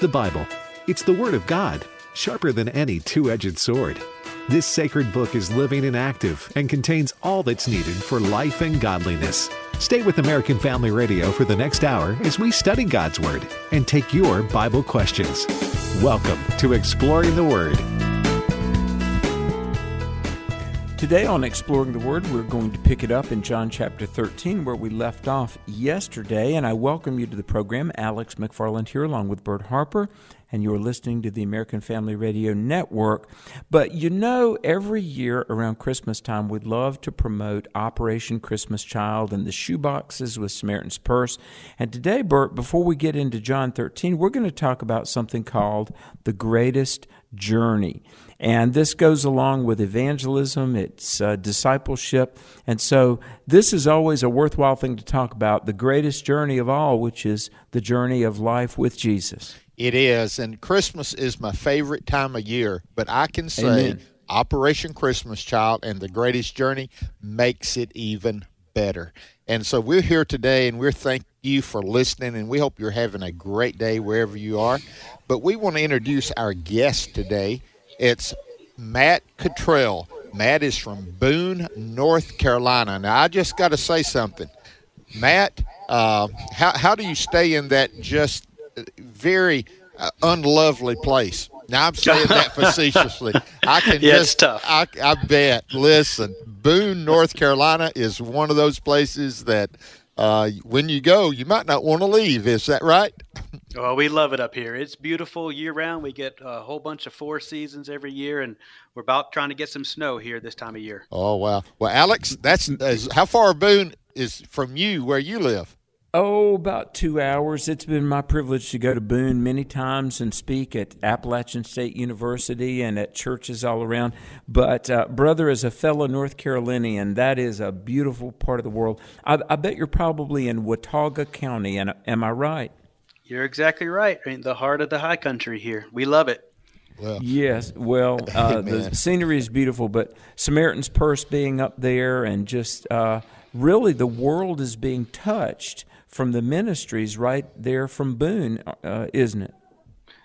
The Bible. It's the Word of God, sharper than any two edged sword. This sacred book is living and active and contains all that's needed for life and godliness. Stay with American Family Radio for the next hour as we study God's Word and take your Bible questions. Welcome to Exploring the Word. Today on Exploring the Word, we're going to pick it up in John chapter 13, where we left off yesterday. And I welcome you to the program. Alex McFarland here, along with Bert Harper, and you're listening to the American Family Radio Network. But you know, every year around Christmas time, we'd love to promote Operation Christmas Child and the shoeboxes with Samaritan's Purse. And today, Bert, before we get into John 13, we're going to talk about something called the greatest journey. And this goes along with evangelism, it's uh, discipleship. And so this is always a worthwhile thing to talk about the greatest journey of all, which is the journey of life with Jesus. It is. And Christmas is my favorite time of year. But I can say Amen. Operation Christmas Child and the greatest journey makes it even better. And so we're here today and we're thank you for listening and we hope you're having a great day wherever you are. But we want to introduce our guest today. It's Matt Cottrell. Matt is from Boone, North Carolina. Now, I just got to say something. Matt, uh, how, how do you stay in that just very uh, unlovely place? Now, I'm saying that facetiously. I can Yeah, it's just, tough. I, I bet. Listen, Boone, North Carolina is one of those places that uh, when you go, you might not want to leave. Is that right? Well, we love it up here. It's beautiful year round. We get a whole bunch of four seasons every year, and we're about trying to get some snow here this time of year. Oh wow! Well, Alex, that's is, how far Boone is from you, where you live. Oh, about two hours. It's been my privilege to go to Boone many times and speak at Appalachian State University and at churches all around. But, uh, brother, as a fellow North Carolinian, that is a beautiful part of the world. I, I bet you're probably in Watauga County, and am I right? You're exactly right. I mean, the heart of the high country here. We love it. Well, Yes, well, uh, the scenery is beautiful, but Samaritan's Purse being up there and just uh, really the world is being touched from the ministries right there from Boone, uh, isn't it?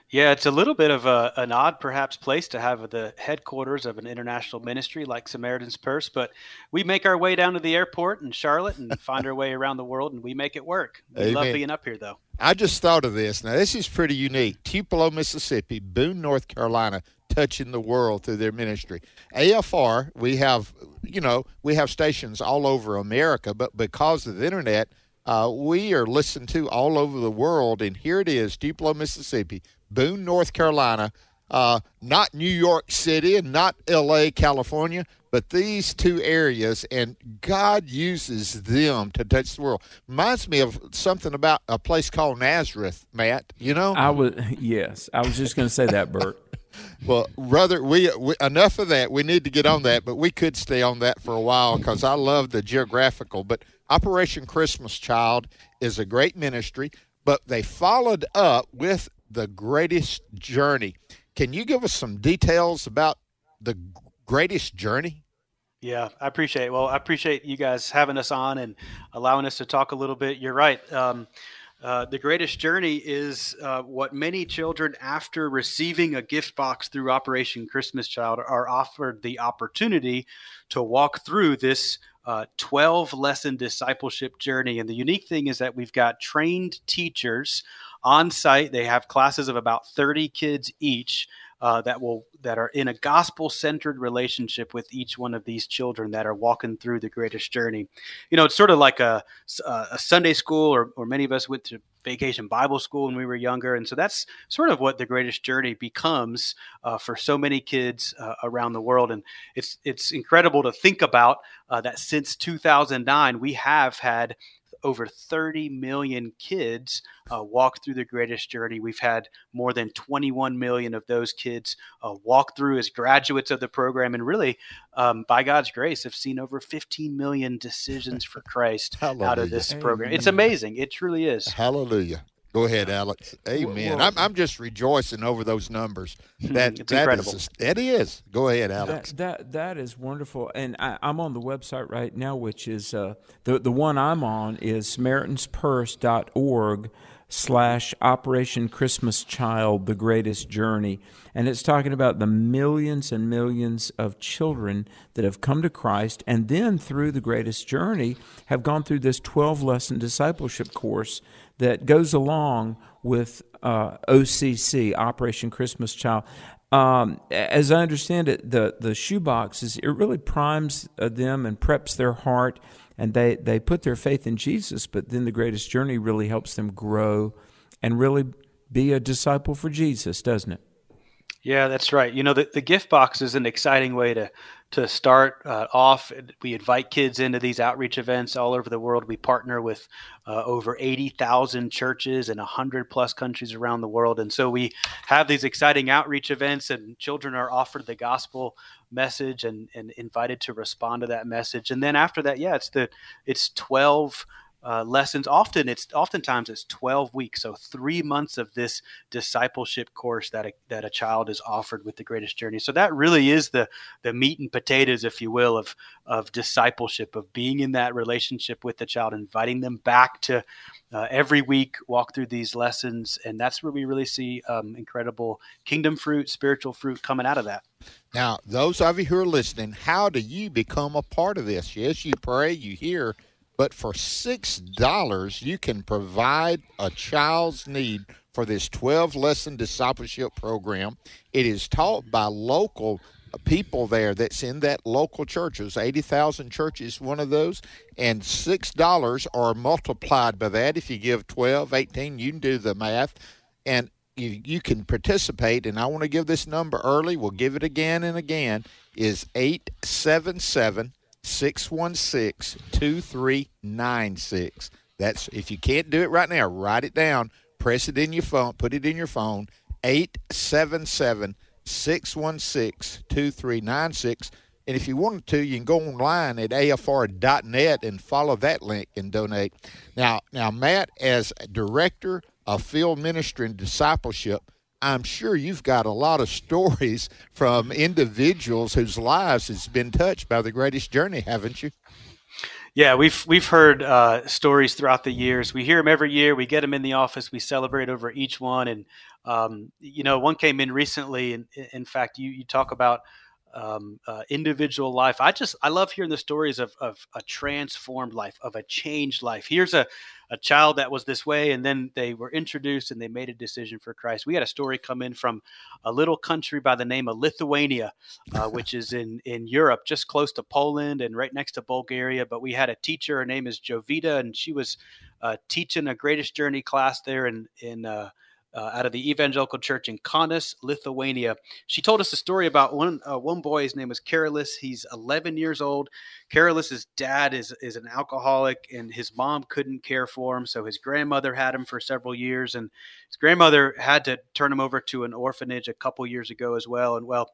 Yeah, it's a little bit of a, an odd, perhaps, place to have the headquarters of an international ministry like Samaritan's Purse, but we make our way down to the airport in Charlotte and find our way around the world, and we make it work. We love being up here, though. I just thought of this. Now, this is pretty unique. Tupelo, Mississippi, Boone, North Carolina, touching the world through their ministry. AFR, we have, you know, we have stations all over America, but because of the internet, uh, we are listened to all over the world. And here it is, Tupelo, Mississippi, Boone, North Carolina, uh, not New York City and not L.A., California, but these two areas, and God uses them to touch the world. Reminds me of something about a place called Nazareth, Matt. You know, I was yes, I was just going to say that, Bert. well, brother, we, we enough of that. We need to get on that, but we could stay on that for a while because I love the geographical. But Operation Christmas Child is a great ministry, but they followed up with the greatest journey. Can you give us some details about the greatest journey? Yeah, I appreciate it. Well, I appreciate you guys having us on and allowing us to talk a little bit. You're right. Um, uh, the greatest journey is uh, what many children, after receiving a gift box through Operation Christmas Child, are offered the opportunity to walk through this uh, 12 lesson discipleship journey. And the unique thing is that we've got trained teachers on site. They have classes of about 30 kids each uh, that will that are in a gospel centered relationship with each one of these children that are walking through the greatest journey. You know, it's sort of like a, a Sunday school, or, or many of us went to vacation Bible school when we were younger, and so that's sort of what the greatest journey becomes uh, for so many kids uh, around the world. And it's it's incredible to think about uh, that since 2009 we have had over 30 million kids uh, walk through the greatest journey. We've had more than 21 million of those kids uh, walk through as graduates of the program, and really, um, by God's grace, have seen over 15 million decisions for Christ out of this program. It's amazing. It truly is. Hallelujah. Go ahead, Alex. Amen. well- I'm, I'm just rejoicing over those numbers. That It's that incredible. is that is. Go ahead, Alex. That, that that is wonderful, and I, I'm on the website right now, which is uh, the the one I'm on is SamaritansPurse.org slash Operation Christmas Child, The Greatest Journey. And it's talking about the millions and millions of children that have come to Christ and then through The Greatest Journey have gone through this 12 lesson discipleship course that goes along with uh, OCC, Operation Christmas Child. Um, as I understand it, the the shoebox is it really primes uh, them and preps their heart and they, they put their faith in Jesus, but then the greatest journey really helps them grow and really be a disciple for Jesus, doesn't it? Yeah, that's right. You know, the, the gift box is an exciting way to to start uh, off. We invite kids into these outreach events all over the world. We partner with uh, over 80,000 churches in 100 plus countries around the world. And so we have these exciting outreach events, and children are offered the gospel message and, and invited to respond to that message. And then after that, yeah, it's the it's 12 uh, lessons. Often it's oftentimes it's 12 weeks, so three months of this discipleship course that a, that a child is offered with the greatest journey. So that really is the the meat and potatoes, if you will, of of discipleship, of being in that relationship with the child, inviting them back to uh, every week walk through these lessons, and that's where we really see um, incredible kingdom fruit, spiritual fruit coming out of that. Now, those of you who are listening, how do you become a part of this? Yes, you pray, you hear but for $6, you can provide a child's need for this 12 lesson discipleship program. It is taught by local people there that's in that local churches 80,000 churches one of those and $6 are multiplied by that. If you give 12 18 you can do the math and you, you can participate. And I want to give this number early. We'll give it again and again. Is 877 616 2396. That's if you can't do it right now, write it down, press it in your phone, put it in your phone 877 616 2396. And if you wanted to, you can go online at afr.net and follow that link and donate. Now, now Matt, as director of field ministry and discipleship, I'm sure you've got a lot of stories from individuals whose lives has been touched by the greatest journey, haven't you? Yeah, we've we've heard uh, stories throughout the years. We hear them every year. We get them in the office. We celebrate over each one. And um, you know, one came in recently, and in fact, you you talk about um, uh, individual life. I just I love hearing the stories of, of a transformed life, of a changed life. Here's a, a child that was this way, and then they were introduced and they made a decision for Christ. We had a story come in from a little country by the name of Lithuania, uh, which is in in Europe, just close to Poland and right next to Bulgaria. But we had a teacher. Her name is Jovita, and she was uh, teaching a Greatest Journey class there in in uh, uh, out of the evangelical church in Kaunas, Lithuania. She told us a story about one uh, one boy. His name was Karolis. He's 11 years old. Karolis's dad is is an alcoholic, and his mom couldn't care for him, so his grandmother had him for several years, and his grandmother had to turn him over to an orphanage a couple years ago as well. And well,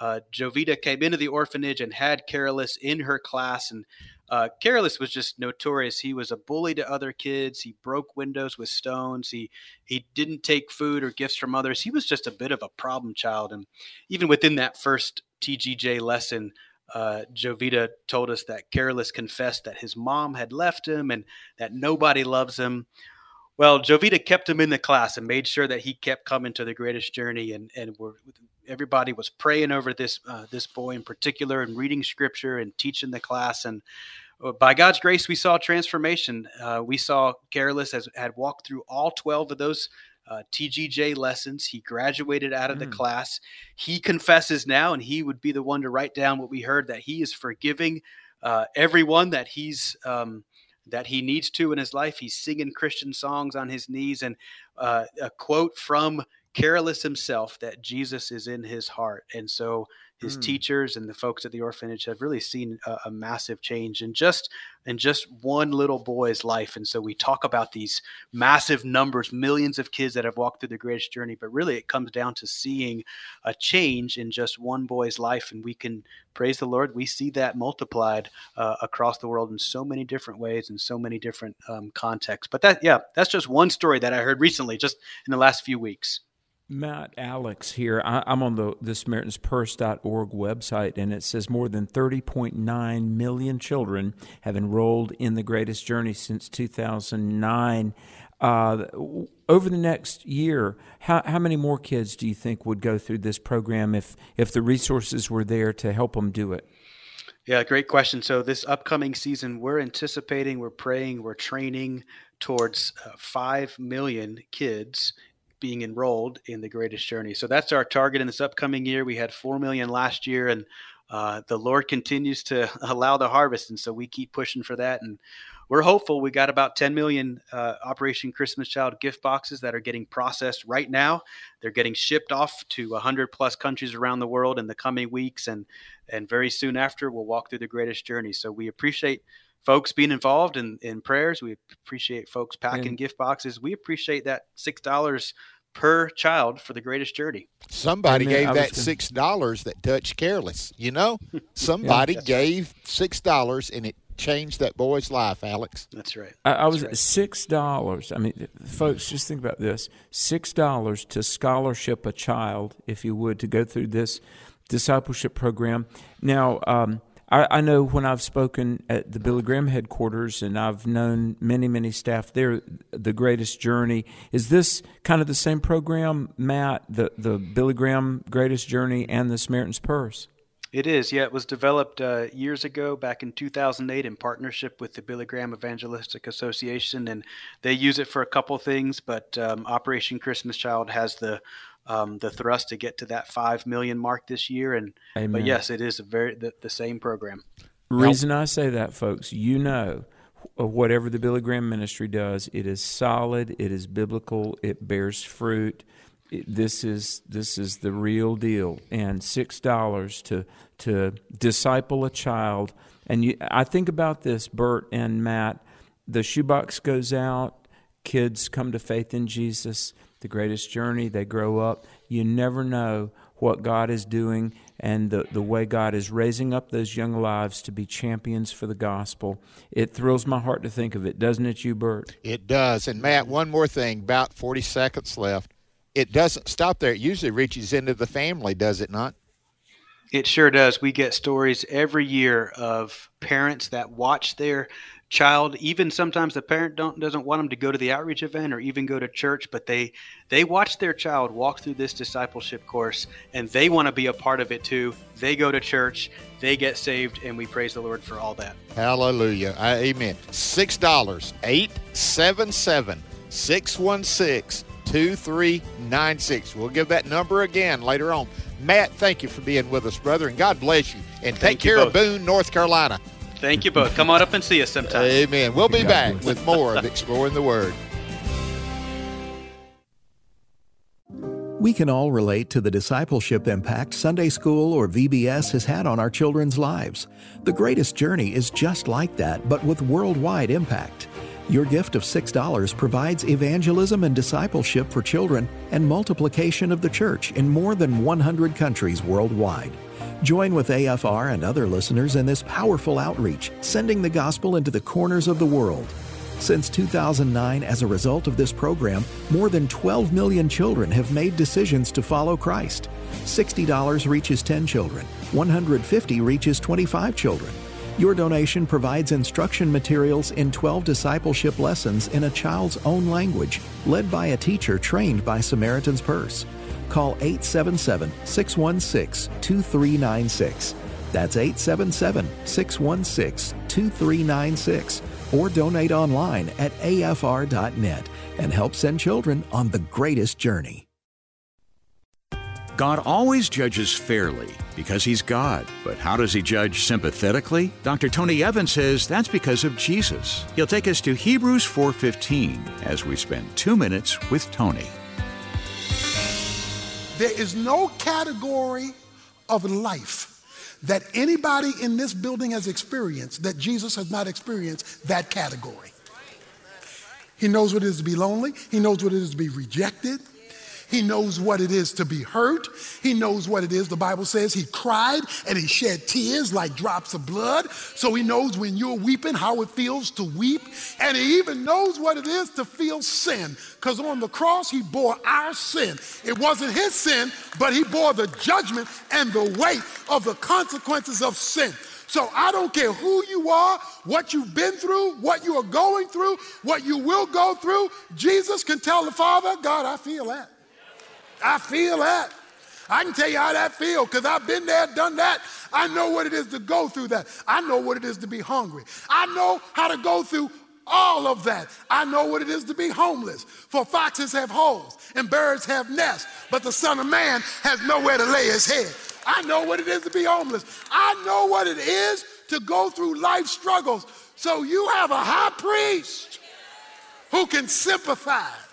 uh, Jovita came into the orphanage and had Karolis in her class, and uh, Karolis was just notorious. He was a bully to other kids. He broke windows with stones. He he didn't take food or gifts from others. He was just a bit of a problem child. And even within that first TGJ lesson, uh, Jovita told us that Karolis confessed that his mom had left him and that nobody loves him. Well, Jovita kept him in the class and made sure that he kept coming to the greatest journey, and and everybody was praying over this uh, this boy in particular, and reading scripture and teaching the class. And uh, by God's grace, we saw transformation. Uh, we saw Karolis has had walked through all twelve of those uh, TGJ lessons. He graduated out of mm. the class. He confesses now, and he would be the one to write down what we heard that he is forgiving uh, everyone that he's um, that he needs to in his life. He's singing Christian songs on his knees, and uh, a quote from Karolis himself that Jesus is in his heart. And so his mm. teachers and the folks at the orphanage have really seen a, a, massive change in just in just one little boy's life and so we talk about these massive numbers millions of kids that have walked through the greatest journey but really it comes down to seeing a change in just one boy's life and we can praise the lord we see that multiplied uh, across the world in so many different ways and so many different um, contexts but that yeah that's just one story that i heard recently just in the last few weeks Matt Alex here. I, am on the the SamaritansPurse.org website, and it says more than 30.9 million children have enrolled in the Greatest Journey since 2009. Uh, over the next year, how, how many more kids do you think would go through this program if, if the resources were there to help them do it? Yeah, great question. So, this upcoming season, we're anticipating, we're praying, we're training towards uh, 5 million kids being enrolled in the greatest journey. So, that's our target in this upcoming year. We had 4 million last year, and uh, the Lord continues to allow the harvest. And so, we keep pushing for that. And we're hopeful. We got about 10 million uh, Operation Christmas Child gift boxes that are getting processed right now. They're getting shipped off to 100 plus countries around the world in the coming weeks, and and very soon after, we'll walk through the greatest journey. So we appreciate folks being involved in, in prayers. We appreciate folks packing and, gift boxes. We appreciate that six dollars per child for the greatest journey. Somebody Amen. gave that six dollars that touched Karolis. You know, somebody yeah, gave six dollars and it changed that boy's life, Alex. That's right. I, I was right. six dollars. I mean, folks, just think about this: six dollars to scholarship a child, if you would, to go through this discipleship program. Now, um, I, I, know when I've spoken at the Billy Graham headquarters, and I've known many, many staff there. The Greatest Journey is this kind of the same program, Matt? The the Billy Graham Greatest Journey and the Samaritan's Purse. It is, yeah. It was developed uh, years ago, back in 2008, in partnership with the Billy Graham Evangelistic Association, and they use it for a couple things. But um, Operation Christmas Child has the um, the thrust to get to that five million mark this year, and Amen. but yes, it is a very the, the same program. Reason I say that, folks, you know, whatever the Billy Graham ministry does, it is solid, it is biblical, it bears fruit this is this is the real deal and six dollars to to disciple a child and you, I think about this Bert and Matt the shoebox goes out kids come to faith in Jesus the greatest journey they grow up you never know what God is doing and the, the way God is raising up those young lives to be champions for the gospel. It thrills my heart to think of it, doesn't it, you, Bert? It does. And Matt, one more thing, about 40 seconds left it doesn't stop there. It usually reaches into the family, does it not? It sure does. We get stories every year of parents that watch their child even sometimes the parent don't doesn't want them to go to the outreach event or even go to church but they they watch their child walk through this discipleship course and they want to be a part of it too they go to church they get saved and we praise the lord for all that hallelujah amen six dollars eight seven seven six one six two three nine six We'll give that number again later on. Matt, thank you for being with us, brother, and God bless you. And take care of Boone, North Carolina. Thank you both. Come on up and see us sometime. Amen. We'll be back with more of Exploring the Word. We can all relate to the discipleship impact Sunday school or VBS has had on our children's lives. The greatest journey is just like that, but with worldwide impact. Your gift of $6 provides evangelism and discipleship for children and multiplication of the church in more than 100 countries worldwide. Join with AFR and other listeners in this powerful outreach, sending the gospel into the corners of the world. Since 2009, as a result of this program, more than 12 million children have made decisions to follow Christ. $60 reaches 10 children, 150 reaches 25 children. Your donation provides instruction materials in 12 discipleship lessons in a child's own language, led by a teacher trained by Samaritan's Purse. Call 877 616 2396. That's 877 616 2396. Or donate online at afr.net and help send children on the greatest journey. God always judges fairly because he's God. But how does he judge sympathetically? Dr. Tony Evans says that's because of Jesus. He'll take us to Hebrews 4:15 as we spend 2 minutes with Tony. There is no category of life that anybody in this building has experienced that Jesus has not experienced that category. He knows what it is to be lonely. He knows what it is to be rejected. He knows what it is to be hurt. He knows what it is. The Bible says he cried and he shed tears like drops of blood. So he knows when you're weeping how it feels to weep. And he even knows what it is to feel sin. Because on the cross, he bore our sin. It wasn't his sin, but he bore the judgment and the weight of the consequences of sin. So I don't care who you are, what you've been through, what you are going through, what you will go through. Jesus can tell the Father, God, I feel that. I feel that. I can tell you how that feels because I've been there, done that. I know what it is to go through that. I know what it is to be hungry. I know how to go through all of that. I know what it is to be homeless. For foxes have holes and birds have nests, but the Son of Man has nowhere to lay his head. I know what it is to be homeless. I know what it is to go through life struggles. So you have a high priest who can sympathize.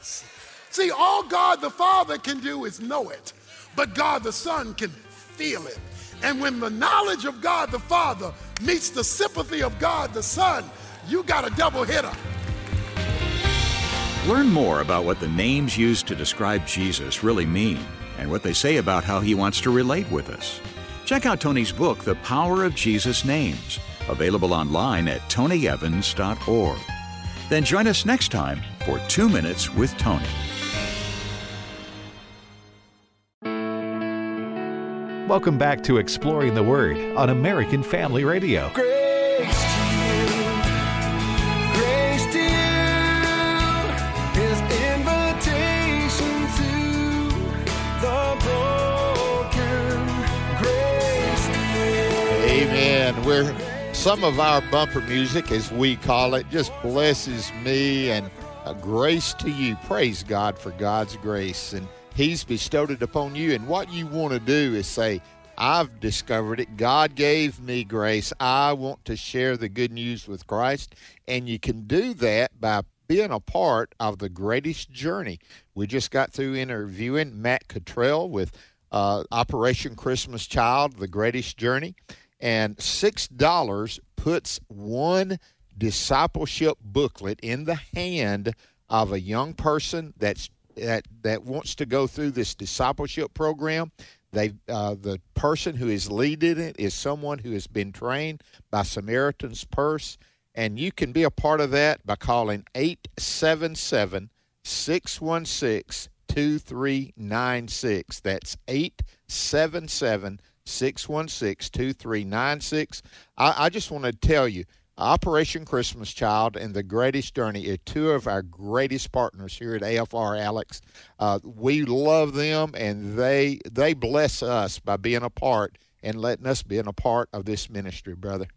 See, all God the Father can do is know it, but God the Son can feel it. And when the knowledge of God the Father meets the sympathy of God the Son, you got a double hitter. Learn more about what the names used to describe Jesus really mean and what they say about how he wants to relate with us. Check out Tony's book, The Power of Jesus' Names, available online at tonyevans.org. Then join us next time for Two Minutes with Tony. Welcome back to Exploring the Word on American Family Radio. Grace to you, grace to you, His invitation to the broken. Grace to you. Amen. We're some of our bumper music, as we call it, just blesses me and a grace to you. Praise God for God's grace, and He's bestowed it upon you. And what you want to do is say, "I've discovered it. God gave me grace. I want to share the good news with Christ." And you can do that by being a part of the greatest journey. We just got through interviewing Matt Cottrell with uh, Operation Christmas Child, The Greatest Journey. And $6 puts one discipleship booklet in the hand of a young person that's that, that wants to go through this discipleship program. They, uh, the person who is leading it is someone who has been trained by Samaritan's Purse, and you can be a part of that by calling 877 616 2396. That's 877 616 2396. I just want to tell you Operation Christmas Child and The Greatest Journey are two of our greatest partners here at AFR, Alex. Uh, we love them, and they they bless us by being a part and letting us be a part of this ministry, brother.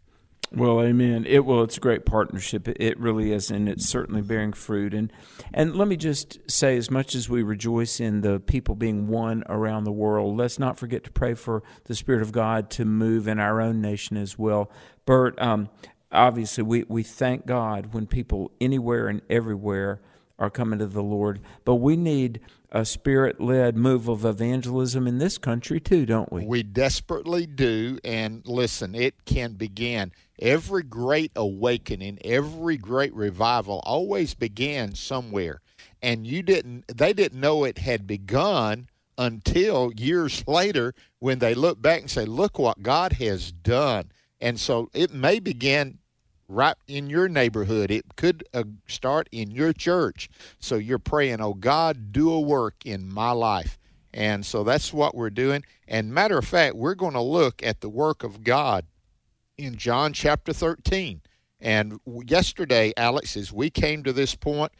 Well, amen. It well, it's a great partnership. It, it really is, and it's certainly bearing fruit. And and let me just say, as much as we rejoice in the people being won around the world, let's not forget to pray for the Spirit of God to move in our own nation as well. Bert, um, obviously, we we thank God when people anywhere and everywhere are coming to the Lord, but we need a spirit led move of evangelism in this country too, don't we? We desperately do. And listen, it can begin. Every great awakening, every great revival always began somewhere. And you didn't, they didn't know it had begun until years later when they look back and say, look what God has done. And so it may begin right in your neighborhood. It could uh, start in your church. So you're praying, oh God, do a work in my life. And so that's what we're doing. And matter of fact, we're going to look at the work of God in John chapter 13. And yesterday, Alex, as we came to this point,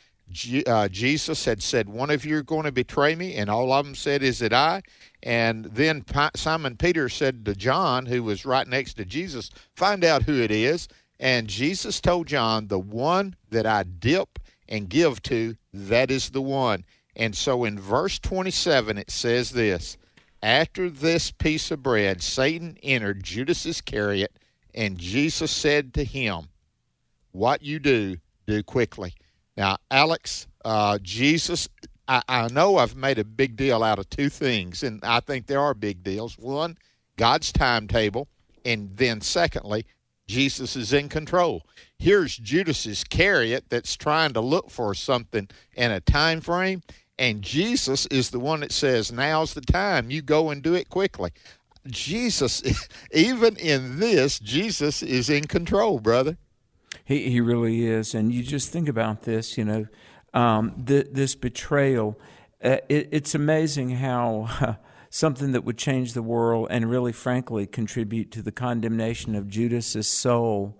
uh, Jesus had said, One of you are going to betray me. And all of them said, Is it I? And then Simon Peter said to John, who was right next to Jesus, Find out who it is. And Jesus told John, The one that I dip and give to, that is the one. And so in verse 27, it says this After this piece of bread, Satan entered Judas Iscariot, and Jesus said to him, What you do, do quickly. Now, Alex, uh, Jesus, I, I know I've made a big deal out of two things, and I think there are big deals. One, God's timetable, and then secondly, Jesus is in control. Here's Judas's Iscariot that's trying to look for something in a time frame, and Jesus is the one that says, Now's the time. You go and do it quickly. Jesus, even in this, Jesus is in control, brother. He, he really is. And you just think about this, you know, um, th- this betrayal. Uh, it, it's amazing how. Uh, something that would change the world and really, frankly, contribute to the condemnation of Judas's soul,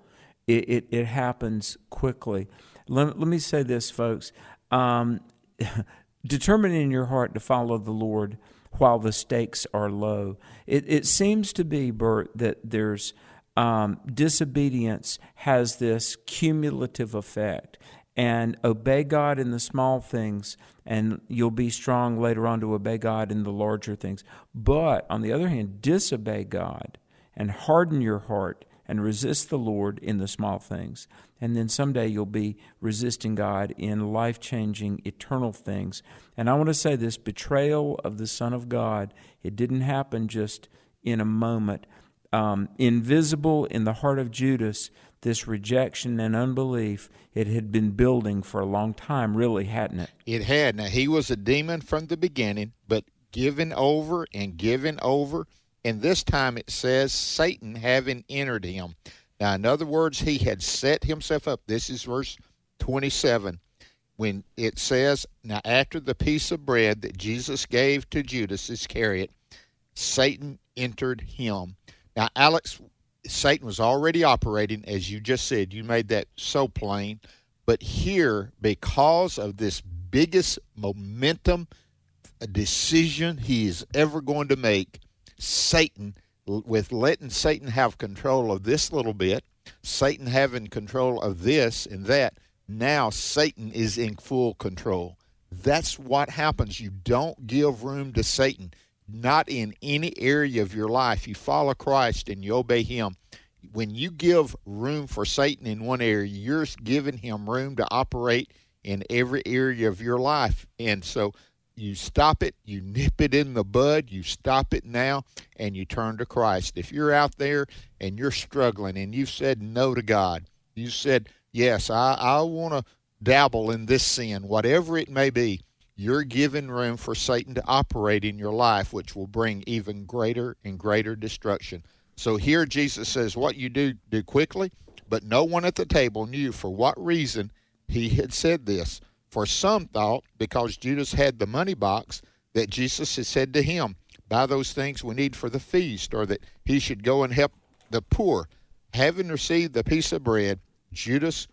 it, it, it happens quickly. Let, let me say this, folks. Um, determining in your heart to follow the Lord while the stakes are low. It, it seems to be, Bert, that there's um, disobedience has this cumulative effect. And obey God in the small things, and you'll be strong later on to obey God in the larger things. But on the other hand, disobey God and harden your heart and resist the Lord in the small things. And then someday you'll be resisting God in life changing, eternal things. And I want to say this betrayal of the Son of God, it didn't happen just in a moment. Um, invisible in the heart of Judas, this rejection and unbelief, it had been building for a long time, really, hadn't it? It had. Now, he was a demon from the beginning, but given over and given over. And this time it says Satan having entered him. Now, in other words, he had set himself up. This is verse 27 when it says, Now, after the piece of bread that Jesus gave to Judas Iscariot, Satan entered him. Now, Alex, Satan was already operating, as you just said. You made that so plain. But here, because of this biggest momentum decision he is ever going to make, Satan, with letting Satan have control of this little bit, Satan having control of this and that, now Satan is in full control. That's what happens. You don't give room to Satan, not in any area of your life. You follow Christ and you obey Him. When you give room for Satan in one area, you're giving him room to operate in every area of your life. And so you stop it, you nip it in the bud, you stop it now, and you turn to Christ. If you're out there and you're struggling and you've said no to God, you said, Yes, I, I want to dabble in this sin, whatever it may be, you're giving room for Satan to operate in your life, which will bring even greater and greater destruction. So here Jesus says, What you do, do quickly, but no one at the table knew for what reason he had said this. For some thought, because Judas had the money box, that Jesus had said to him, Buy those things we need for the feast, or that he should go and help the poor. Having received the piece of bread, Judas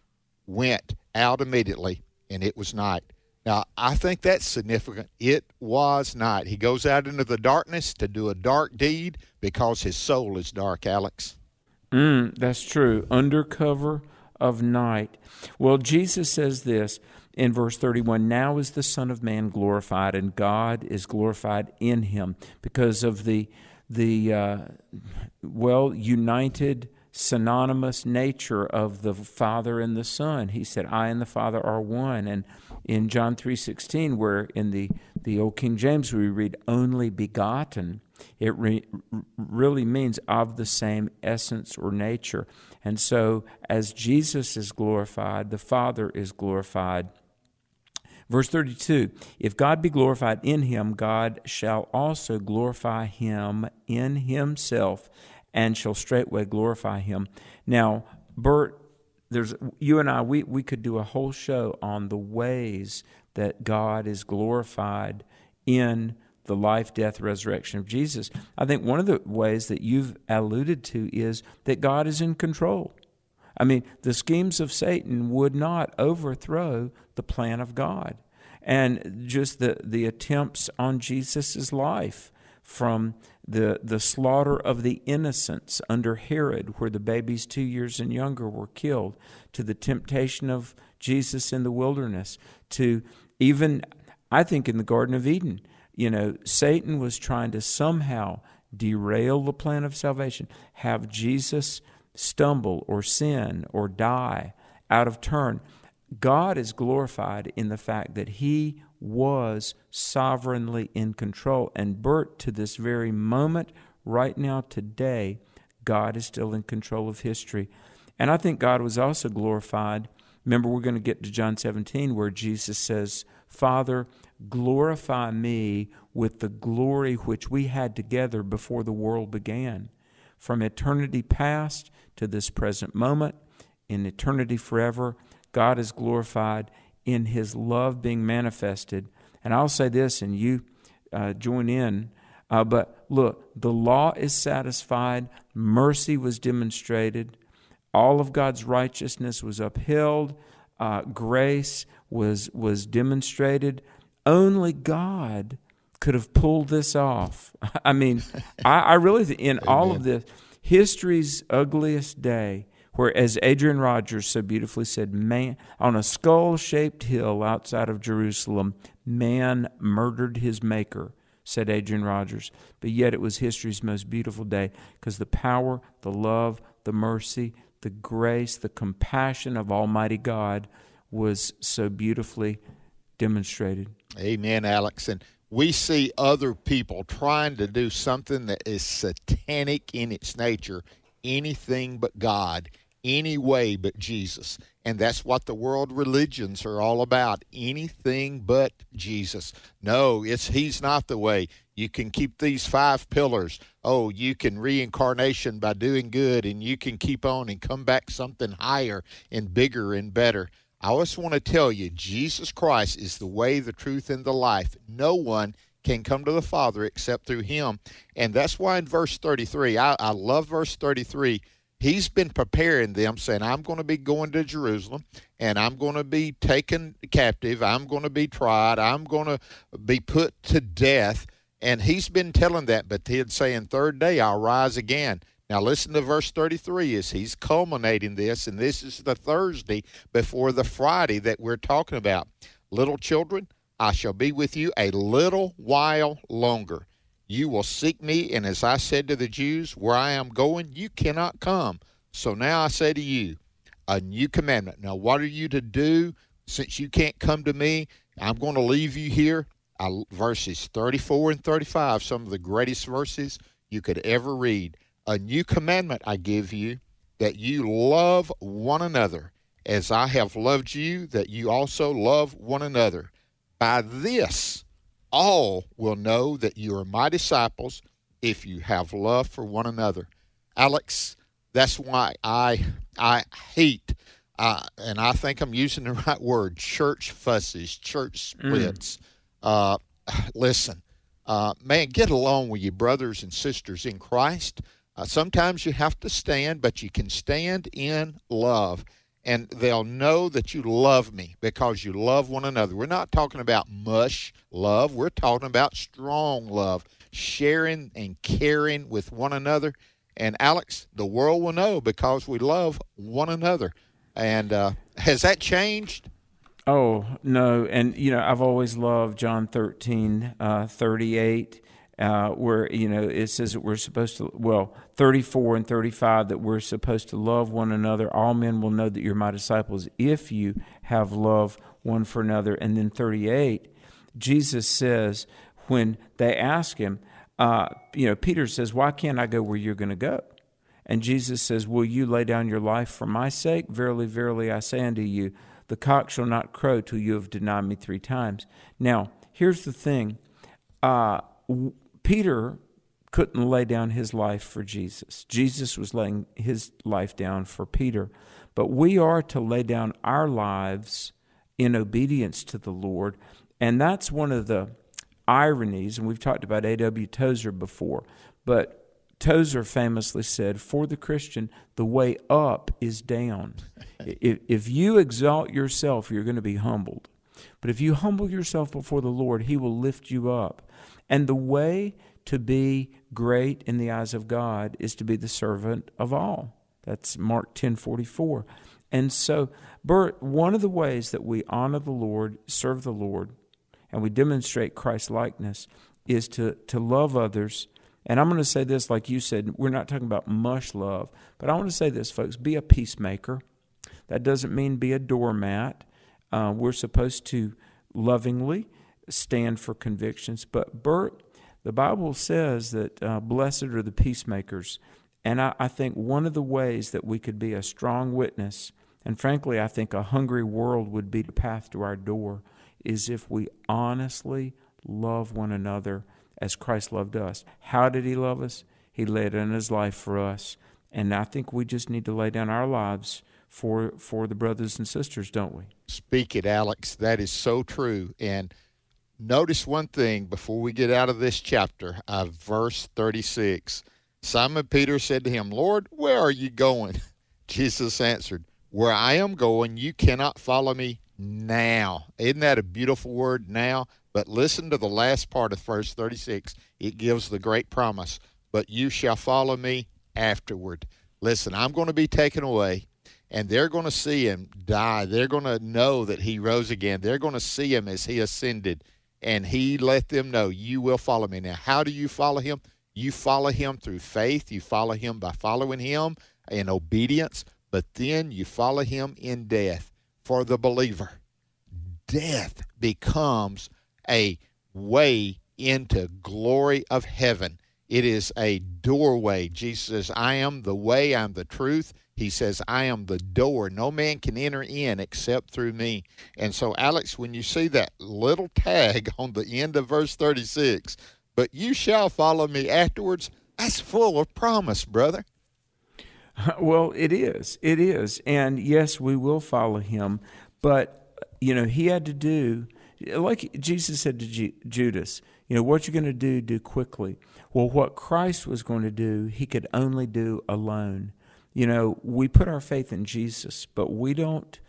went out immediately, and it was night. Now, I think that's significant. It was night. He goes out into the darkness to do a dark deed because his soul is dark, Alex. Mm, that's true. Under cover of night. Well, Jesus says this in verse 31 Now is the Son of Man glorified, and God is glorified in him because of the, the uh, well, united, synonymous nature of the Father and the Son. He said, I and the Father are one. And in John 3.16, where in the, the Old King James we read, only begotten, it re- really means of the same essence or nature. And so, as Jesus is glorified, the Father is glorified Verse 32 If God be glorified in him, God shall also glorify him in himself and shall straightway glorify him. Now, Bert, there's you and I, we, we could do a whole show on the ways that God is glorified in the life, death, resurrection of Jesus. I think one of the ways that you've alluded to is that God is in control. I mean, the schemes of Satan would not overthrow the plan of God. And just the, the attempts on Jesus' life from the, the slaughter of the innocents under Herod, where the babies two years and younger were killed, to the temptation of Jesus in the wilderness, to even, I think, in the Garden of Eden. You know, Satan was trying to somehow derail the plan of salvation, have Jesus stumble or sin or die out of turn. God is glorified in the fact that He was sovereignly in control. And Bert, to this very moment, right now, today, God is still in control of history. And I think God was also glorified. Remember, we're going to get to John 17 where Jesus says, Father, glorify me with the glory which we had together before the world began. From eternity past to this present moment, in eternity forever, God is glorified in his love being manifested. And I'll say this, and you uh, join in. Uh, but look, the law is satisfied, mercy was demonstrated, all of God's righteousness was upheld, uh, grace was was demonstrated. Only God could have pulled this off. I mean, I, I really think in all of this, history's ugliest day, where, as Adrian Rogers so beautifully said, man on a skull-shaped hill outside of Jerusalem, man murdered his maker said Adrian Rogers. But yet it was history's most beautiful day because the power, the love, the mercy, the grace, the compassion of Almighty God was so beautifully demonstrated. Amen, Alex. And we see other people trying to do something that is satanic in its nature, anything but God, any way but Jesus. And that's what the world religions are all about. Anything but Jesus. No, it's he's not the way. You can keep these five pillars. Oh, you can reincarnation by doing good and you can keep on and come back something higher and bigger and better. I just want to tell you, Jesus Christ is the way, the truth, and the life. No one can come to the Father except through him. And that's why in verse 33, I, I love verse 33 he's been preparing them, saying, I'm going to be going to Jerusalem and I'm going to be taken captive. I'm going to be tried. I'm going to be put to death. And he's been telling that, but he'd saying, Third day, I'll rise again. Now, listen to verse 33 as he's culminating this, and this is the Thursday before the Friday that we're talking about. Little children, I shall be with you a little while longer. You will seek me, and as I said to the Jews, where I am going, you cannot come. So now I say to you, a new commandment. Now, what are you to do since you can't come to me? I'm going to leave you here. I, verses 34 and 35, some of the greatest verses you could ever read. A new commandment I give you, that you love one another as I have loved you, that you also love one another. By this, all will know that you are my disciples if you have love for one another. Alex, that's why I I hate uh, and I think I'm using the right word church fusses, church mm. splits. Mm. Uh, listen, uh, man, get along with your brothers and sisters in Christ. Uh, sometimes you have to stand, but you can stand in love and they'll know that you love me because you love one another. We're not talking about mush love, we're talking about strong love, sharing and caring with one another. And Alex, the world will know because we love one another. And uh, has that changed? Oh, no. And, you know, I've always loved John 13, uh, 38 uh, where you know it says that we're supposed to well 34 and 35 that we're supposed to love one another. All men will know that you're my disciples if you have love one for another. And then 38 jesus says when they ask him uh, you know peter says why can't i go where you're going to go? And jesus says will you lay down your life for my sake? Verily verily i say unto you the cock shall not crow till you have denied me three times. Now here's the thing uh, Peter couldn't lay down his life for Jesus. Jesus was laying his life down for Peter. But we are to lay down our lives in obedience to the Lord. And that's one of the ironies, and we've talked about A.W. Tozer before, but Tozer famously said, For the Christian, the way up is down. if, if you exalt yourself, you're going to be humbled. But if you humble yourself before the Lord, He will lift you up. And the way to be great in the eyes of God is to be the servant of all. That's Mark 10:44. And so, Bert, one of the ways that we honor the Lord, serve the Lord, and we demonstrate Christ likeness is to, to love others. And I'm going to say this, like you said, we're not talking about mush love, but I want to say this, folks be a peacemaker. That doesn't mean be a doormat. Uh, we're supposed to lovingly stand for convictions. But, Bert, the Bible says that uh, blessed are the peacemakers. And I, I think one of the ways that we could be a strong witness, and frankly, I think a hungry world would be the path to our door, is if we honestly love one another as Christ loved us. How did He love us? He laid down His life for us. And I think we just need to lay down our lives for for the brothers and sisters, don't we? Speak it, Alex. That is so true. And notice one thing before we get out of this chapter, uh, verse 36. Simon Peter said to him, Lord, where are you going? Jesus answered, Where I am going, you cannot follow me now. Isn't that a beautiful word, now? But listen to the last part of verse 36. It gives the great promise, But you shall follow me afterward. Listen, I'm going to be taken away and they're going to see him die. They're going to know that he rose again. They're going to see him as he ascended. And he let them know, You will follow me. Now, how do you follow him? You follow him through faith. You follow him by following him in obedience, but then you follow him in death for the believer. Death becomes a way into glory of heaven. It is a doorway. Jesus says, I am the way, I'm the truth. He says, I am the door. No man can enter in except through me. And so, Alex, when you see that little tag on the end of verse 36, but you shall follow me afterwards, that's full of promise, brother. Well, it is. It is. And yes, we will follow him. But, you know, he had to do, like Jesus said to Ju- Judas, you know, what you're going to do, do quickly. Well, what Christ was going to do, he could only do alone. You know, we put our faith in Jesus, but we don't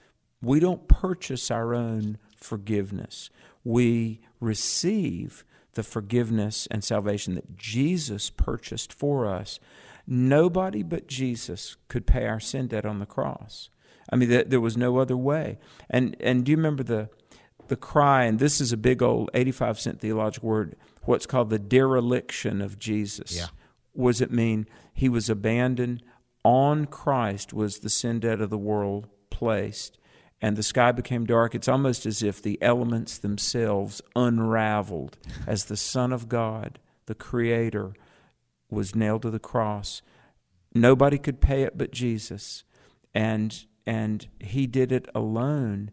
we don't purchase our own forgiveness. We receive the forgiveness and salvation that Jesus purchased for us. Nobody but Jesus could pay our sin debt on the cross. I mean, there was no other way. And and do you remember the the cry? And this is a big old eighty-five cent theological word. What's called the dereliction of Jesus. Yeah. Was it mean? He was abandoned. On Christ was the sin debt of the world placed, and the sky became dark. It's almost as if the elements themselves unraveled as the Son of God, the Creator, was nailed to the cross. Nobody could pay it but Jesus, and and He did it alone.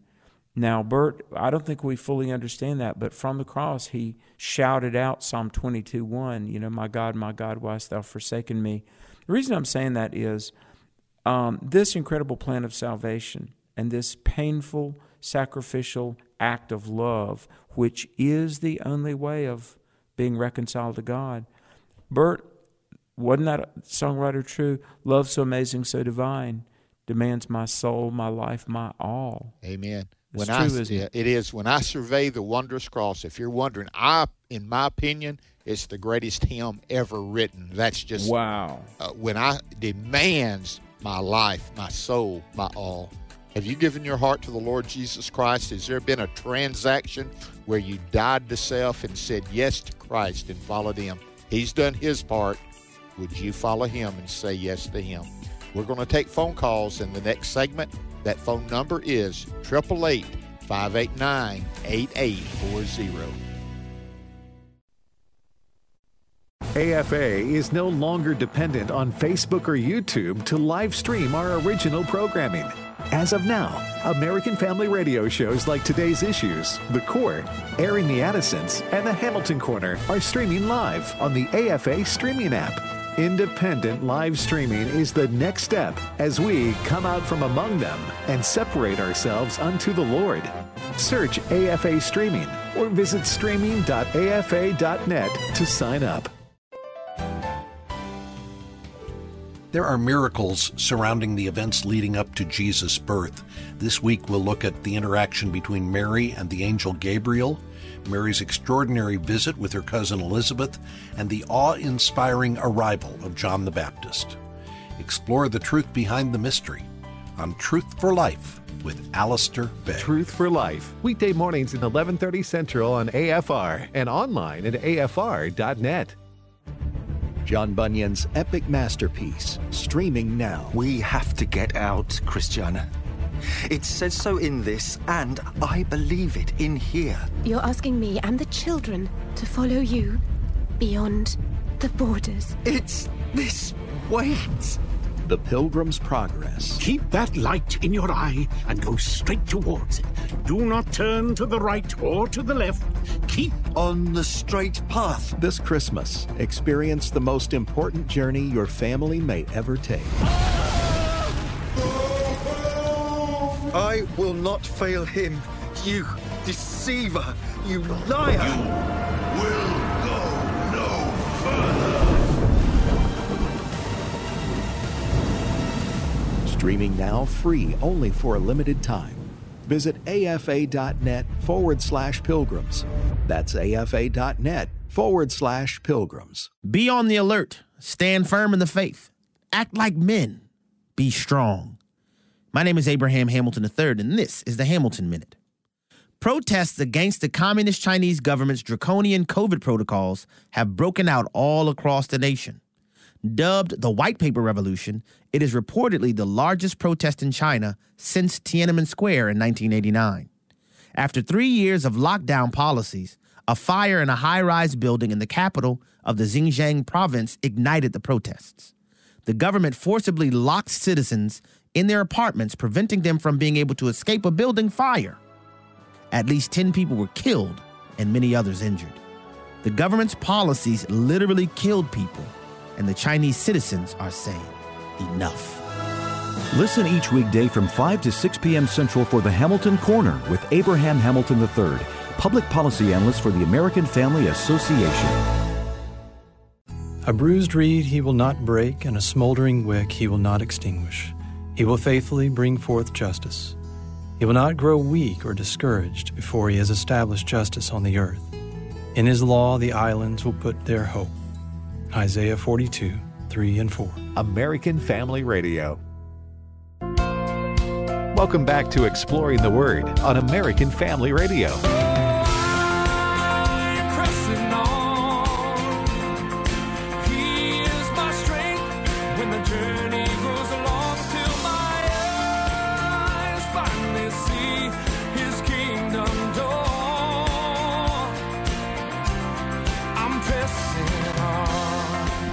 Now, Bert, I don't think we fully understand that, but from the cross, he shouted out Psalm 22 1, you know, My God, my God, why hast thou forsaken me? The reason I'm saying that is um, this incredible plan of salvation and this painful, sacrificial act of love, which is the only way of being reconciled to God. Bert, wasn't that songwriter true? Love so amazing, so divine, demands my soul, my life, my all. Amen. It's when true, I, isn't it? it is. When I survey the wondrous cross, if you're wondering, I, in my opinion, it's the greatest hymn ever written. That's just Wow. uh, when I demands my life, my soul, my all. Have you given your heart to the Lord Jesus Christ? Has there been a transaction where you died to self and said yes to Christ and followed Him? He's done His part. Would you follow Him and say yes to Him? We're going to take phone calls in the next segment. That phone number is 888 589 8840. AFA is no longer dependent on Facebook or YouTube to live stream our original programming. As of now, American Family Radio shows like Today's Issues, The Court, Airing the Addisons, and The Hamilton Corner are streaming live on the AFA streaming app. Independent live streaming is the next step as we come out from among them and separate ourselves unto the Lord. Search AFA Streaming or visit streaming.afa.net to sign up. There are miracles surrounding the events leading up to Jesus' birth. This week we'll look at the interaction between Mary and the angel Gabriel, Mary's extraordinary visit with her cousin Elizabeth, and the awe inspiring arrival of John the Baptist. Explore the truth behind the mystery on Truth for Life with Alistair Begg. Truth for Life, weekday mornings at 11:30 Central on AFR and online at afr.net. John Bunyan's epic masterpiece, streaming now. We have to get out, Christiana. It says so in this, and I believe it in here. You're asking me and the children to follow you beyond the borders. It's this weight. The Pilgrim's Progress. Keep that light in your eye and go straight towards it. Do not turn to the right or to the left. Keep on the straight path. This Christmas, experience the most important journey your family may ever take. I will not fail him, you deceiver. You liar! You will go no further. Streaming now free only for a limited time. Visit afa.net forward slash pilgrims. That's afa.net forward slash pilgrims. Be on the alert. Stand firm in the faith. Act like men. Be strong. My name is Abraham Hamilton III, and this is the Hamilton Minute. Protests against the Communist Chinese government's draconian COVID protocols have broken out all across the nation. Dubbed the White Paper Revolution, it is reportedly the largest protest in China since Tiananmen Square in 1989. After three years of lockdown policies, a fire in a high rise building in the capital of the Xinjiang province ignited the protests. The government forcibly locked citizens in their apartments, preventing them from being able to escape a building fire. At least 10 people were killed and many others injured. The government's policies literally killed people, and the Chinese citizens are saying, enough. Listen each weekday from 5 to 6 p.m. Central for the Hamilton Corner with Abraham Hamilton III, public policy analyst for the American Family Association. A bruised reed he will not break, and a smoldering wick he will not extinguish. He will faithfully bring forth justice. He will not grow weak or discouraged before he has established justice on the earth. In his law the islands will put their hope. Isaiah 42, 3 and 4. American Family Radio. Welcome back to Exploring the Word on American Family Radio.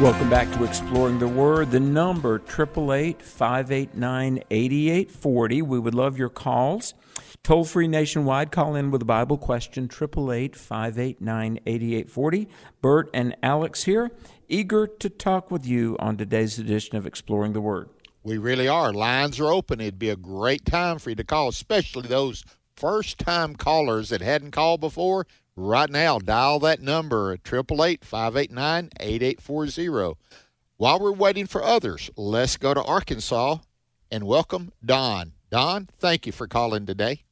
Welcome back to Exploring the Word. The number 888-589-8840. We would love your calls. Toll free nationwide. Call in with a Bible question 888-589-8840. Bert and Alex here, eager to talk with you on today's edition of Exploring the Word. We really are. Lines are open. It'd be a great time for you to call, especially those first time callers that hadn't called before. Right now, dial that number at 888 589 8840. While we're waiting for others, let's go to Arkansas and welcome Don. Don, thank you for calling today.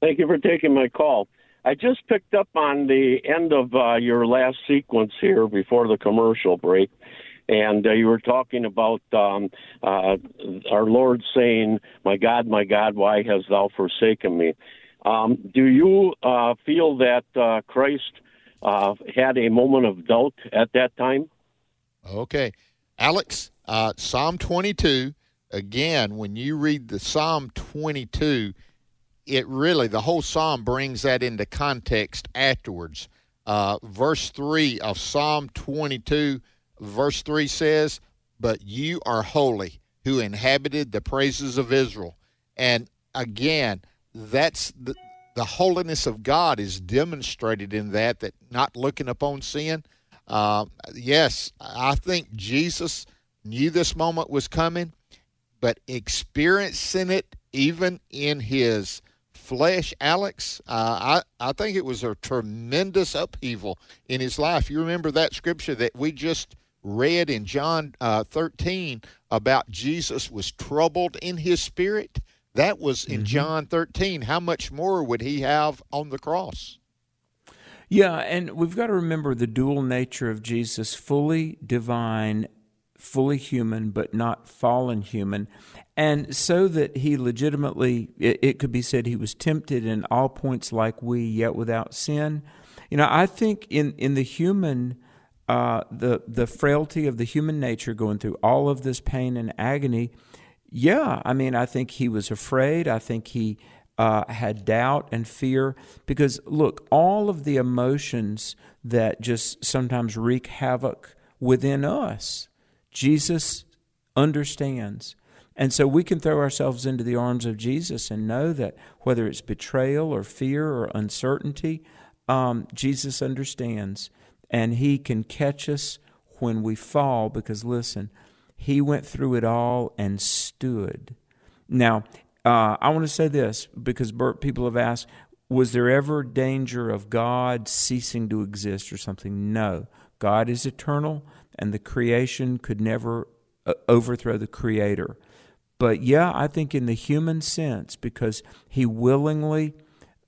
Thank you for taking my call. I just picked up on the end of uh, your last sequence here before the commercial break, and uh, you were talking about um, uh, our Lord saying, "My God, my God, why hast Thou forsaken me?" Um, do you uh, feel that uh, Christ uh, had a moment of doubt at that time? Okay. Alex, uh, Psalm 22, again, when you read the Psalm 22, it really, the whole Psalm brings that into context afterwards. Uh, verse 3 of Psalm 22, verse 3 says, But you are holy, who inhabited the praises of Israel. And again, that's the, the holiness of God is demonstrated in that, that not looking upon sin. Uh, yes, I think Jesus knew this moment was coming, but experiencing it even in his flesh, Alex, uh, I, I think it was a tremendous upheaval in his life. You remember that scripture that we just read in John uh, 13 about Jesus was troubled in his spirit? That was in John 13. How much more would he have on the cross? Yeah, and we've got to remember the dual nature of Jesus fully divine, fully human, but not fallen human. And so that he legitimately, it, it could be said he was tempted in all points like we, yet without sin. You know, I think in, in the human, uh, the, the frailty of the human nature going through all of this pain and agony, yeah, I mean, I think he was afraid. I think he uh, had doubt and fear because, look, all of the emotions that just sometimes wreak havoc within us, Jesus understands. And so we can throw ourselves into the arms of Jesus and know that whether it's betrayal or fear or uncertainty, um, Jesus understands. And he can catch us when we fall because, listen, he went through it all and stood. Now, uh, I want to say this because Bert, people have asked, was there ever danger of God ceasing to exist or something? No. God is eternal, and the creation could never uh, overthrow the creator. But yeah, I think in the human sense, because he willingly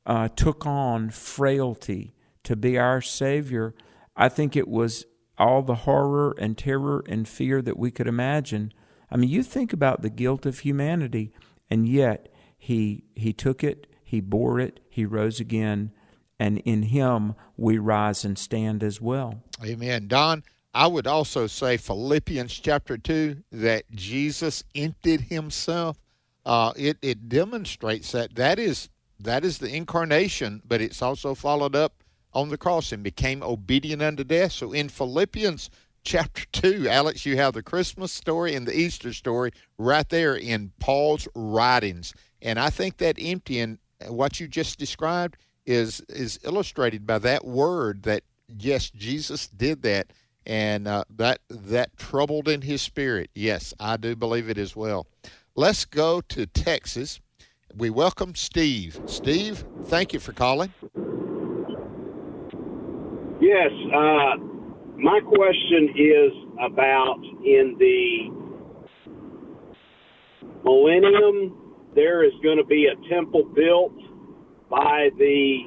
uh, took on frailty to be our Savior, I think it was all the horror and terror and fear that we could imagine. I mean, you think about the guilt of humanity, and yet he he took it, he bore it, he rose again, and in him we rise and stand as well. Amen. Don, I would also say Philippians chapter 2 that Jesus emptied himself. Uh, it, it demonstrates that that is that is the incarnation, but it's also followed up on the cross and became obedient unto death. So in Philippians chapter 2, Alex, you have the Christmas story and the Easter story right there in Paul's writings. And I think that emptying, what you just described, is is illustrated by that word that yes, Jesus did that, and uh, that that troubled in his spirit. Yes, I do believe it as well. Let's go to Texas. We welcome Steve. Steve, thank you for calling. Yes, uh, my question is about in the millennium, there is going to be a temple built by the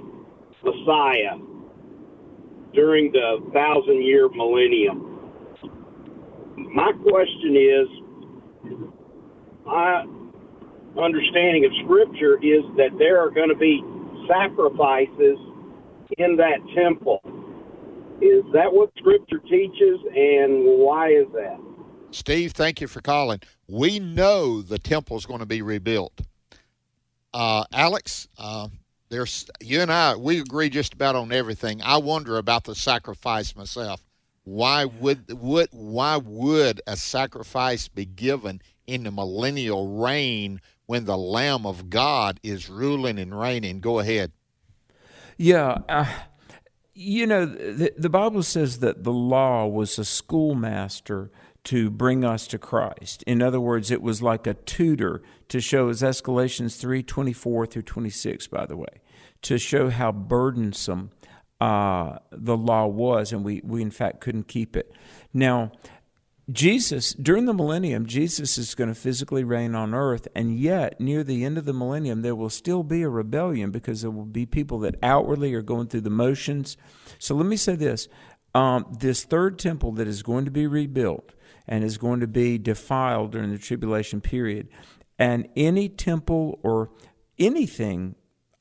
Messiah during the thousand year millennium. My question is my understanding of Scripture is that there are going to be sacrifices in that temple. Is that what Scripture teaches, and why is that? Steve, thank you for calling. We know the temple is going to be rebuilt. Uh, Alex, uh, there's you and I. We agree just about on everything. I wonder about the sacrifice myself. Why would would why would a sacrifice be given in the millennial reign when the Lamb of God is ruling and reigning? Go ahead. Yeah. Uh, you know, the, the Bible says that the law was a schoolmaster to bring us to Christ. In other words, it was like a tutor to show, as Galatians 3 24 through 26, by the way, to show how burdensome uh, the law was, and we, we, in fact, couldn't keep it. Now, Jesus, during the millennium, Jesus is going to physically reign on earth, and yet near the end of the millennium, there will still be a rebellion because there will be people that outwardly are going through the motions. So let me say this um, this third temple that is going to be rebuilt and is going to be defiled during the tribulation period, and any temple or anything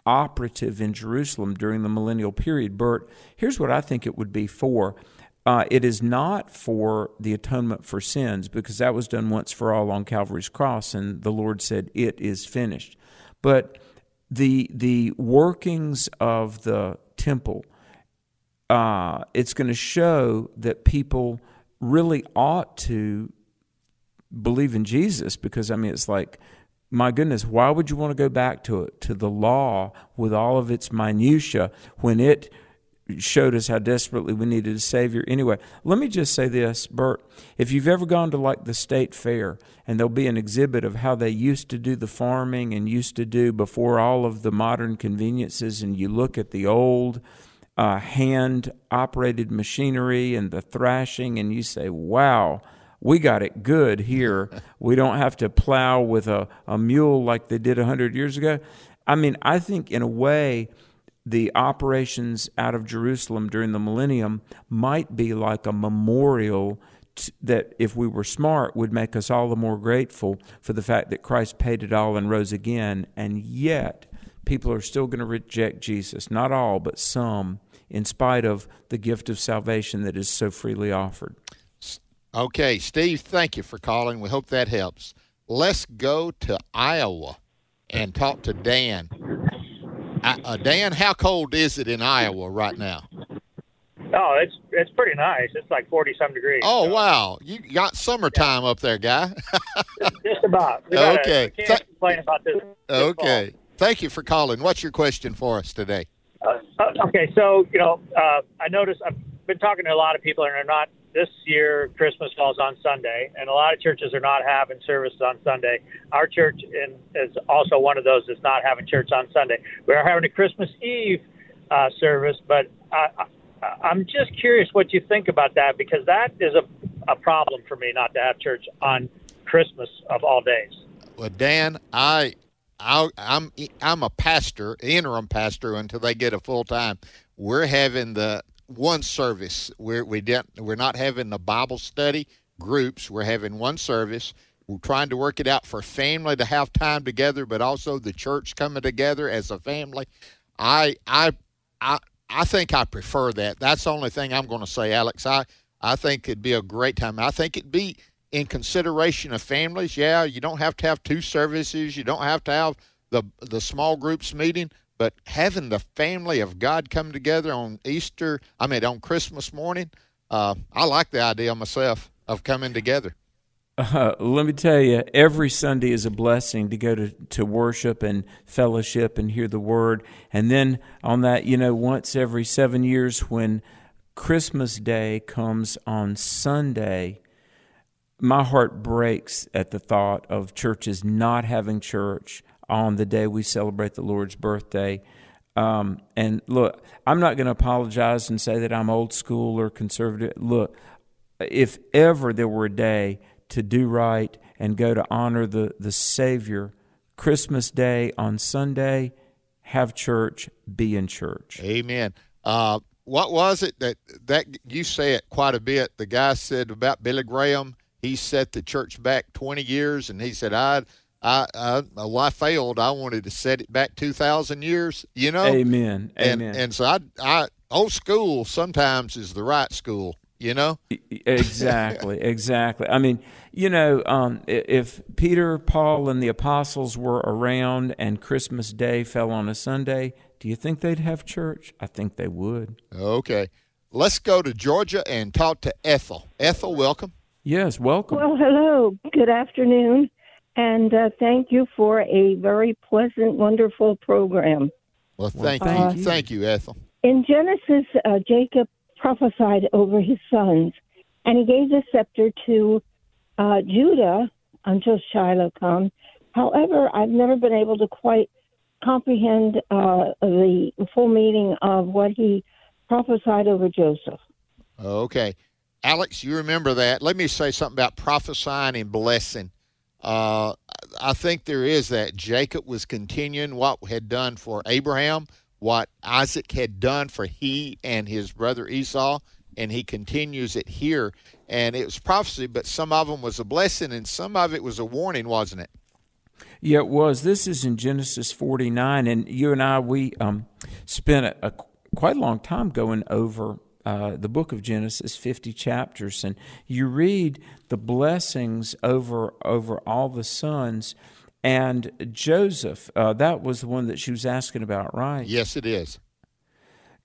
operative in Jerusalem during the millennial period, Bert, here's what I think it would be for. Uh, it is not for the atonement for sins because that was done once for all on Calvary's cross, and the Lord said, "It is finished." But the the workings of the temple, uh, it's going to show that people really ought to believe in Jesus because I mean, it's like, my goodness, why would you want to go back to it to the law with all of its minutia when it showed us how desperately we needed a Savior. Anyway, let me just say this, Bert. If you've ever gone to like the state fair and there'll be an exhibit of how they used to do the farming and used to do before all of the modern conveniences, and you look at the old uh, hand operated machinery and the thrashing, and you say, wow. We got it good here. we don't have to plow with a, a mule like they did a 100 years ago. I mean, I think in a way, the operations out of Jerusalem during the millennium might be like a memorial t- that, if we were smart, would make us all the more grateful for the fact that Christ paid it all and rose again. And yet, people are still going to reject Jesus. Not all, but some, in spite of the gift of salvation that is so freely offered. Okay, Steve, thank you for calling. We hope that helps. Let's go to Iowa and talk to Dan. Uh, Dan, how cold is it in Iowa right now? Oh, it's it's pretty nice. It's like forty some degrees. Oh so. wow, you got summertime yeah. up there, guy. just, about. We okay. Can't Th- complain about this. this okay. Fall. Thank you for calling. What's your question for us today? Uh, okay, so you know, uh, I noticed I've been talking to a lot of people, and they're not this year Christmas falls on Sunday, and a lot of churches are not having services on Sunday. Our church in, is also one of those that's not having church on Sunday. We are having a Christmas Eve uh, service, but I, I, I'm just curious what you think about that because that is a, a problem for me not to have church on Christmas of all days. Well, Dan, I, I I'm I'm a pastor, interim pastor until they get a full time. We're having the one service. We're we didn't we're not having the Bible study groups. We're having one service. We're trying to work it out for family to have time together, but also the church coming together as a family. I I I I think I prefer that. That's the only thing I'm going to say, Alex. I I think it'd be a great time. I think it'd be in consideration of families. Yeah, you don't have to have two services. You don't have to have the the small groups meeting but having the family of God come together on Easter, I mean, on Christmas morning, uh, I like the idea myself of coming together. Uh, let me tell you, every Sunday is a blessing to go to, to worship and fellowship and hear the word. And then on that, you know, once every seven years when Christmas Day comes on Sunday, my heart breaks at the thought of churches not having church on the day we celebrate the Lord's birthday. Um, and look, I'm not going to apologize and say that I'm old school or conservative. Look, if ever there were a day to do right and go to honor the, the Savior, Christmas Day on Sunday, have church, be in church. Amen. Uh, what was it that that you say it quite a bit? The guy said about Billy Graham. He set the church back 20 years, and he said, "I I, I well, I failed. I wanted to set it back two thousand years. You know. Amen. And Amen. and so I I old school sometimes is the right school. You know. exactly. Exactly. I mean, you know, um, if Peter, Paul, and the apostles were around, and Christmas Day fell on a Sunday, do you think they'd have church? I think they would. Okay. Let's go to Georgia and talk to Ethel. Ethel, welcome. Yes, welcome. Well, hello. Good afternoon. And uh, thank you for a very pleasant, wonderful program. Well, thank uh, you. Thank you, Ethel. In Genesis, uh, Jacob prophesied over his sons, and he gave the scepter to uh, Judah until Shiloh come. However, I've never been able to quite comprehend uh, the full meaning of what he prophesied over Joseph. Okay. Alex, you remember that. Let me say something about prophesying and blessing. Uh, I think there is that Jacob was continuing what had done for Abraham, what Isaac had done for he and his brother Esau, and he continues it here. And it was prophecy, but some of them was a blessing, and some of it was a warning, wasn't it? Yeah, it was. This is in Genesis 49, and you and I we um, spent a, a quite a long time going over uh, the book of Genesis, 50 chapters, and you read the blessings over over all the sons. And Joseph, uh, that was the one that she was asking about, right? Yes, it is.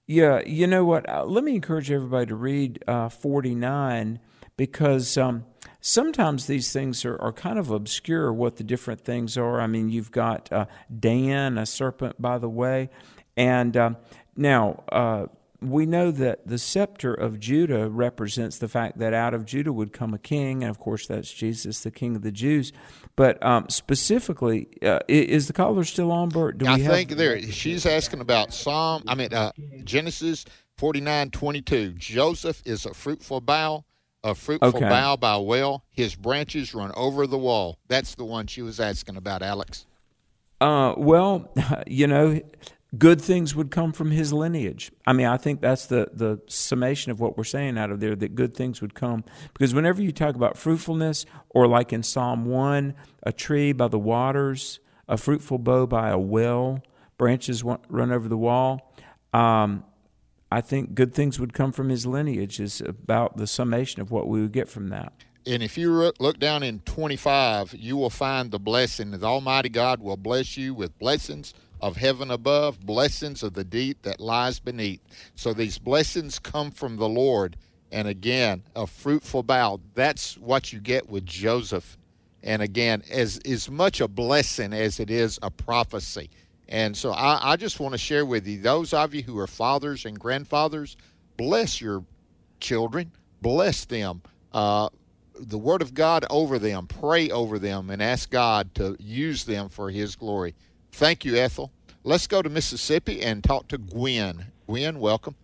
Yeah, you know what? Uh, let me encourage everybody to read uh, 49 because um, sometimes these things are, are kind of obscure what the different things are. I mean, you've got uh, Dan, a serpent, by the way. And um, now, uh, we know that the scepter of Judah represents the fact that out of Judah would come a king, and of course that's Jesus, the King of the Jews. But um, specifically, uh, is the caller still on, Bert? Do I think have... there. She's asking about Psalm. I mean uh, Genesis forty nine twenty two. Joseph is a fruitful bough, a fruitful okay. bough by well. His branches run over the wall. That's the one she was asking about, Alex. Uh, well, you know, good things would come from his lineage. I mean, I think that's the, the summation of what we're saying out of there that good things would come. Because whenever you talk about fruitfulness, or like in Psalm 1, a tree by the waters, a fruitful bough by a well, branches run over the wall, um, I think good things would come from his lineage, is about the summation of what we would get from that. And if you look down in 25, you will find the blessing that Almighty God will bless you with blessings of heaven above, blessings of the deep that lies beneath. So these blessings come from the Lord. And again, a fruitful bough. That's what you get with Joseph. And again, as as much a blessing as it is a prophecy. And so I, I just want to share with you, those of you who are fathers and grandfathers, bless your children, bless them. Uh, the word of God over them, pray over them, and ask God to use them for His glory. Thank you, Ethel. Let's go to Mississippi and talk to Gwen. Gwen, welcome.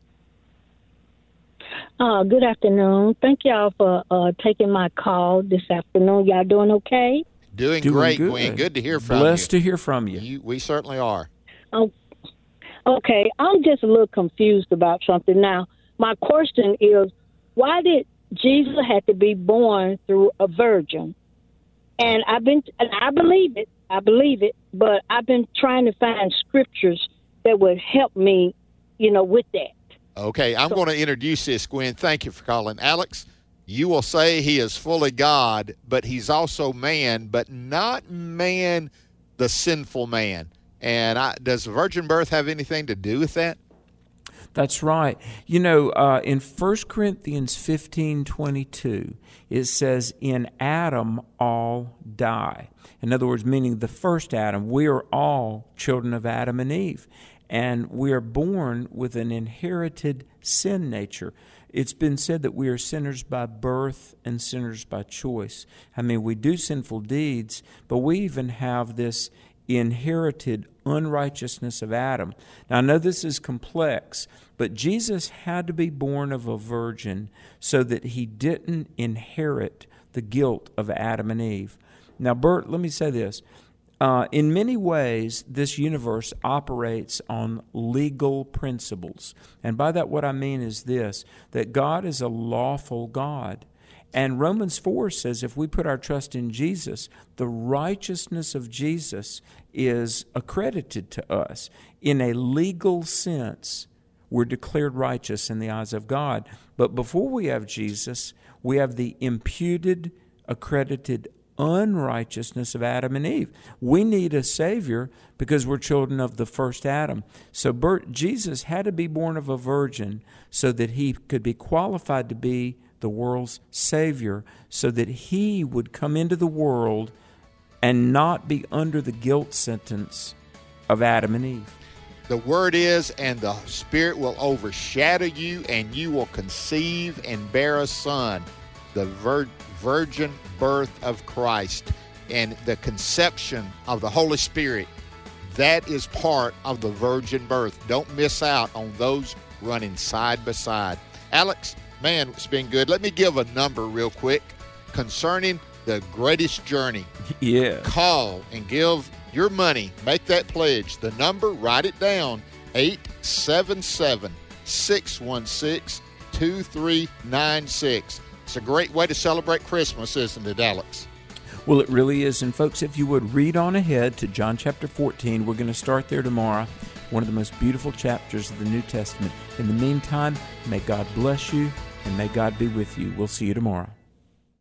Uh, good afternoon. Thank y'all for uh, taking my call this afternoon. Y'all doing okay? Doing, Doing great, good. Gwen. Good to hear from Blessed you. to hear from you. We certainly are. Oh, okay. I'm just a little confused about something now. My question is, why did Jesus have to be born through a virgin? And I've been, and I believe it. I believe it, but I've been trying to find scriptures that would help me, you know, with that. Okay, I'm going to introduce this, Gwen. Thank you for calling. Alex, you will say he is fully God, but he's also man, but not man, the sinful man. And I, does virgin birth have anything to do with that? That's right. You know, uh, in 1 Corinthians fifteen twenty two, it says, In Adam all die. In other words, meaning the first Adam, we are all children of Adam and Eve. And we are born with an inherited sin nature. It's been said that we are sinners by birth and sinners by choice. I mean, we do sinful deeds, but we even have this inherited unrighteousness of Adam. Now, I know this is complex, but Jesus had to be born of a virgin so that he didn't inherit the guilt of Adam and Eve. Now, Bert, let me say this. Uh, in many ways, this universe operates on legal principles. And by that, what I mean is this that God is a lawful God. And Romans 4 says if we put our trust in Jesus, the righteousness of Jesus is accredited to us. In a legal sense, we're declared righteous in the eyes of God. But before we have Jesus, we have the imputed, accredited unrighteousness of Adam and Eve. We need a Savior because we're children of the first Adam. So Bert, Jesus had to be born of a virgin so that he could be qualified to be the world's Savior, so that he would come into the world and not be under the guilt sentence of Adam and Eve. The word is, and the Spirit will overshadow you, and you will conceive and bear a son. The vir- virgin birth of Christ and the conception of the Holy Spirit. That is part of the virgin birth. Don't miss out on those running side by side. Alex, man, it's been good. Let me give a number real quick concerning the greatest journey. Yeah. Call and give your money. Make that pledge. The number, write it down 877 616 2396. It's a great way to celebrate Christmas, isn't it, Alex? Well, it really is. And, folks, if you would read on ahead to John chapter 14, we're going to start there tomorrow. One of the most beautiful chapters of the New Testament. In the meantime, may God bless you and may God be with you. We'll see you tomorrow.